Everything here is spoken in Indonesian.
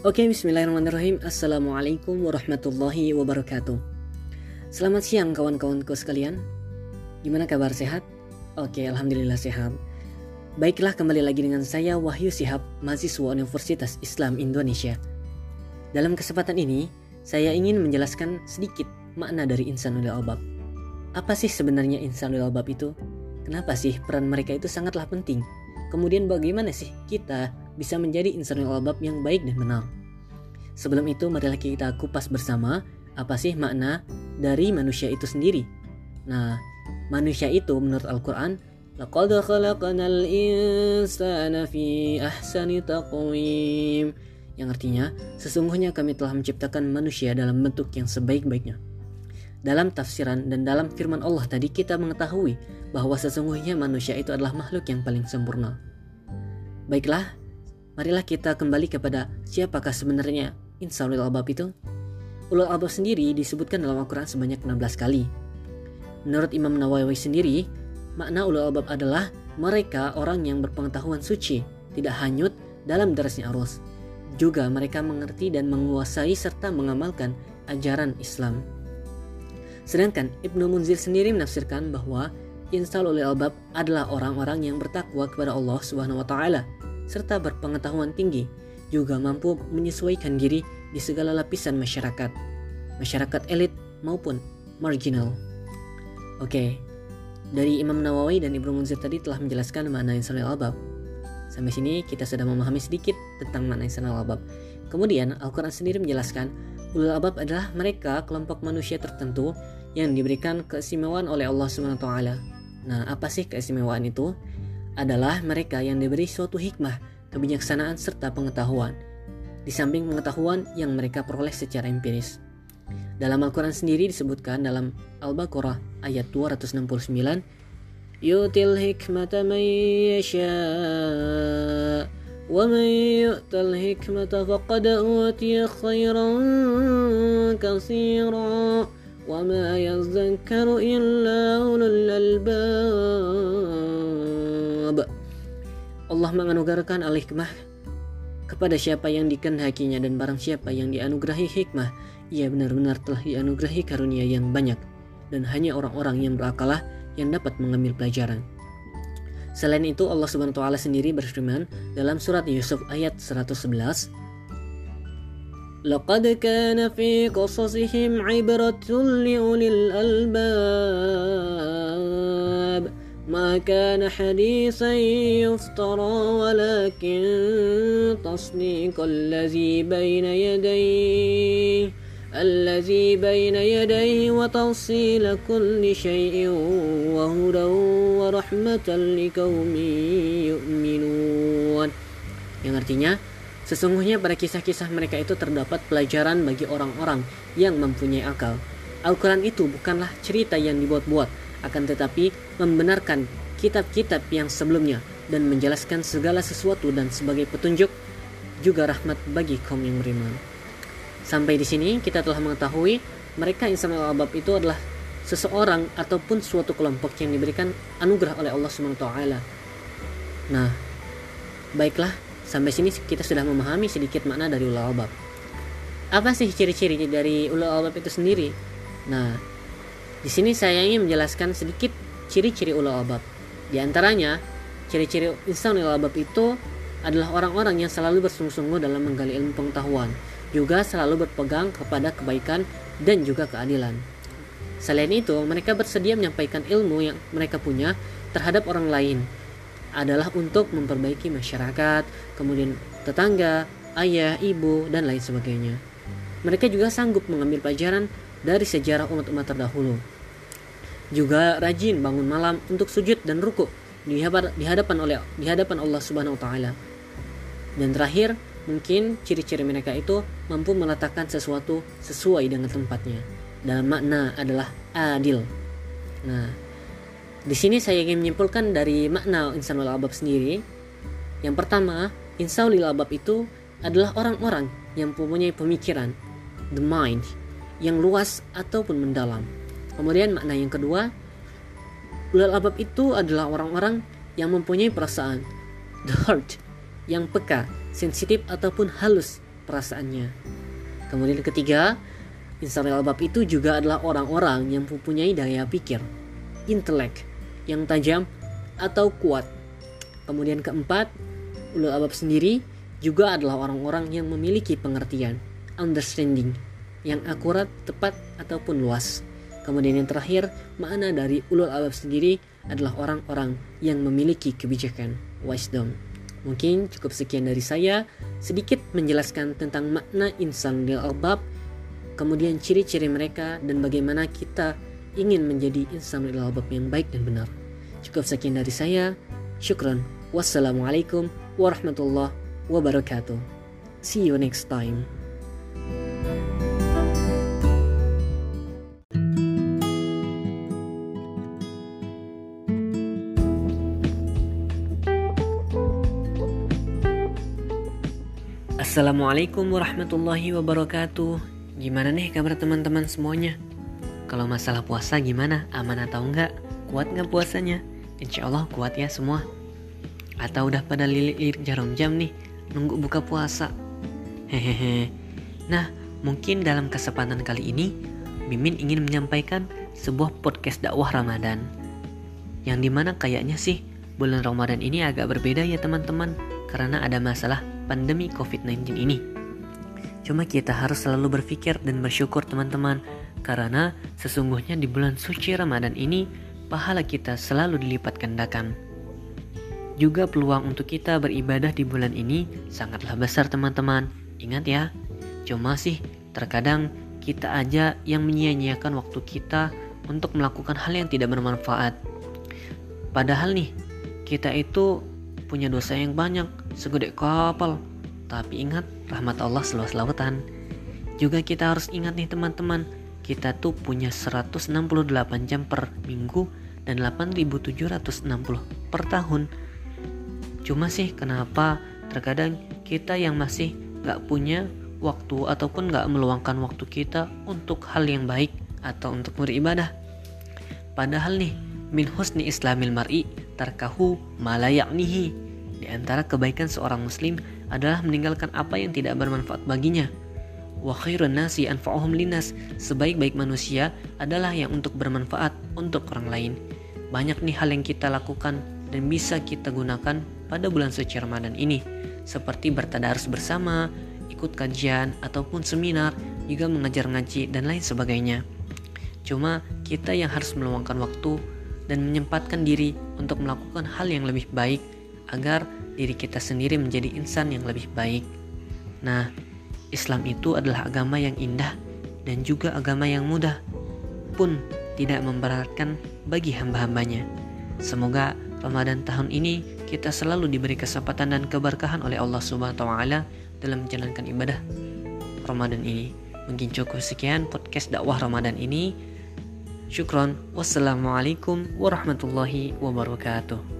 Oke, bismillahirrahmanirrahim. Assalamualaikum warahmatullahi wabarakatuh. Selamat siang kawan-kawanku sekalian. Gimana kabar sehat? Oke, alhamdulillah sehat. Baiklah, kembali lagi dengan saya Wahyu Sihab, mahasiswa Universitas Islam Indonesia. Dalam kesempatan ini, saya ingin menjelaskan sedikit makna dari insanul albab. Apa sih sebenarnya insanul albab itu? Kenapa sih peran mereka itu sangatlah penting? Kemudian bagaimana sih kita bisa menjadi insan albab yang baik dan benar. Sebelum itu marilah kita kupas bersama apa sih makna dari manusia itu sendiri. Nah, manusia itu menurut Al-Qur'an taqwim yang artinya sesungguhnya kami telah menciptakan manusia dalam bentuk yang sebaik-baiknya. Dalam tafsiran dan dalam firman Allah tadi kita mengetahui bahwa sesungguhnya manusia itu adalah makhluk yang paling sempurna. Baiklah, marilah kita kembali kepada siapakah sebenarnya insan ulul albab itu. Ulul albab sendiri disebutkan dalam Al-Quran sebanyak 16 kali. Menurut Imam Nawawi sendiri, makna ulul albab adalah mereka orang yang berpengetahuan suci, tidak hanyut dalam derasnya arus. Juga mereka mengerti dan menguasai serta mengamalkan ajaran Islam. Sedangkan Ibnu Munzir sendiri menafsirkan bahwa insan ulul albab adalah orang-orang yang bertakwa kepada Allah Subhanahu wa taala serta berpengetahuan tinggi, juga mampu menyesuaikan diri di segala lapisan masyarakat, masyarakat elit maupun marginal. Oke, dari Imam Nawawi dan Ibnu Munzir tadi telah menjelaskan makna insan al-albab. Sampai sini kita sudah memahami sedikit tentang makna insan al-albab. Kemudian Al-Quran sendiri menjelaskan ulul albab adalah mereka kelompok manusia tertentu yang diberikan keistimewaan oleh Allah taala. Nah, apa sih keistimewaan itu? adalah mereka yang diberi suatu hikmah, kebijaksanaan, serta pengetahuan, di samping pengetahuan yang mereka peroleh secara empiris. Dalam Al-Quran sendiri disebutkan dalam Al-Baqarah ayat 269, Yutil hikmata man yasha yu'tal hikmata faqad utiya khairan katsira wa ma yazakkaru illa ulul albab Allah menganugerahkan al-hikmah kepada siapa yang dikehendakinya dan barang siapa yang dianugerahi hikmah, ia benar-benar telah dianugerahi karunia yang banyak dan hanya orang-orang yang berakalah yang dapat mengambil pelajaran. Selain itu Allah Subhanahu wa taala sendiri berfirman dalam surat Yusuf ayat 111 لقد كان في قصصهم عبرة لأولي الألباب ما كان حديثا يفترى ولكن تصديق الذي بين يديه الذي بين يديه وتفصيل كل شيء وهدى ورحمة لقوم يؤمنون yang artinya sesungguhnya pada kisah-kisah mereka itu terdapat pelajaran bagi orang-orang yang mempunyai akal Al-Quran itu bukanlah cerita yang dibuat-buat akan tetapi membenarkan kitab-kitab yang sebelumnya dan menjelaskan segala sesuatu dan sebagai petunjuk juga rahmat bagi kaum yang beriman. Sampai di sini kita telah mengetahui mereka insan al-albab itu adalah seseorang ataupun suatu kelompok yang diberikan anugerah oleh Allah SWT. Nah, baiklah, sampai sini kita sudah memahami sedikit makna dari ulul albab. Apa sih ciri-ciri dari ulul albab itu sendiri? Nah, di sini saya ingin menjelaskan sedikit ciri-ciri ulul albab. Di antaranya, ciri-ciri insan ulul albab itu adalah orang-orang yang selalu bersungguh-sungguh dalam menggali ilmu pengetahuan, juga selalu berpegang kepada kebaikan dan juga keadilan. Selain itu, mereka bersedia menyampaikan ilmu yang mereka punya terhadap orang lain adalah untuk memperbaiki masyarakat, kemudian tetangga, ayah, ibu, dan lain sebagainya. Mereka juga sanggup mengambil pelajaran dari sejarah umat-umat terdahulu. Juga rajin bangun malam untuk sujud dan ruku di hadapan oleh di hadapan Allah Subhanahu wa taala. Dan terakhir, mungkin ciri-ciri mereka itu mampu meletakkan sesuatu sesuai dengan tempatnya. Dalam makna adalah adil. Nah, di sini saya ingin menyimpulkan dari makna insanul albab sendiri. Yang pertama, insanul albab itu adalah orang-orang yang mempunyai pemikiran, the mind, yang luas ataupun mendalam. Kemudian makna yang kedua, ulul albab itu adalah orang-orang yang mempunyai perasaan, the heart, yang peka, sensitif ataupun halus perasaannya. Kemudian ketiga, insan albab itu juga adalah orang-orang yang mempunyai daya pikir, intelek yang tajam atau kuat. Kemudian keempat, ulul albab sendiri juga adalah orang-orang yang memiliki pengertian, understanding, yang akurat, tepat, ataupun luas. Kemudian yang terakhir, makna dari ulul albab sendiri adalah orang-orang yang memiliki kebijakan, wisdom. Mungkin cukup sekian dari saya, sedikit menjelaskan tentang makna insan lil albab, kemudian ciri-ciri mereka dan bagaimana kita ingin menjadi insan lil albab yang baik dan benar. Cukup sekian dari saya. Syukran. Wassalamualaikum warahmatullahi wabarakatuh. See you next time. Assalamualaikum warahmatullahi wabarakatuh Gimana nih kabar teman-teman semuanya? Kalau masalah puasa gimana? Aman atau enggak? Kuat nggak puasanya? Insya Allah kuat ya semua Atau udah pada lilik-lirik jarum jam nih Nunggu buka puasa Hehehe Nah mungkin dalam kesempatan kali ini Mimin ingin menyampaikan sebuah podcast dakwah Ramadan Yang di mana kayaknya sih bulan Ramadan ini agak berbeda ya teman-teman Karena ada masalah pandemi COVID-19 ini. Cuma kita harus selalu berpikir dan bersyukur teman-teman karena sesungguhnya di bulan suci Ramadan ini pahala kita selalu dilipat gandakan. Juga peluang untuk kita beribadah di bulan ini sangatlah besar teman-teman. Ingat ya, cuma sih terkadang kita aja yang menyia-nyiakan waktu kita untuk melakukan hal yang tidak bermanfaat. Padahal nih, kita itu punya dosa yang banyak, segede kapal. Tapi ingat, rahmat Allah seluas lautan. Juga kita harus ingat nih teman-teman, kita tuh punya 168 jam per minggu dan 8760 per tahun. Cuma sih kenapa terkadang kita yang masih gak punya waktu ataupun gak meluangkan waktu kita untuk hal yang baik atau untuk beribadah. Padahal nih, min husni islamil mar'i tarkahu malayaknihi. Di antara kebaikan seorang muslim adalah meninggalkan apa yang tidak bermanfaat baginya. Wa khairun nasi anfa'uhum linas. Sebaik-baik manusia adalah yang untuk bermanfaat untuk orang lain. Banyak nih hal yang kita lakukan dan bisa kita gunakan pada bulan suci Ramadan ini. Seperti bertadarus bersama, ikut kajian ataupun seminar, juga mengajar ngaji dan lain sebagainya. Cuma kita yang harus meluangkan waktu dan menyempatkan diri untuk melakukan hal yang lebih baik agar diri kita sendiri menjadi insan yang lebih baik. Nah, Islam itu adalah agama yang indah dan juga agama yang mudah, pun tidak memberatkan bagi hamba-hambanya. Semoga Ramadan tahun ini kita selalu diberi kesempatan dan keberkahan oleh Allah Subhanahu wa taala dalam menjalankan ibadah Ramadan ini. Mungkin cukup sekian podcast dakwah Ramadan ini. Syukron. Wassalamualaikum warahmatullahi wabarakatuh.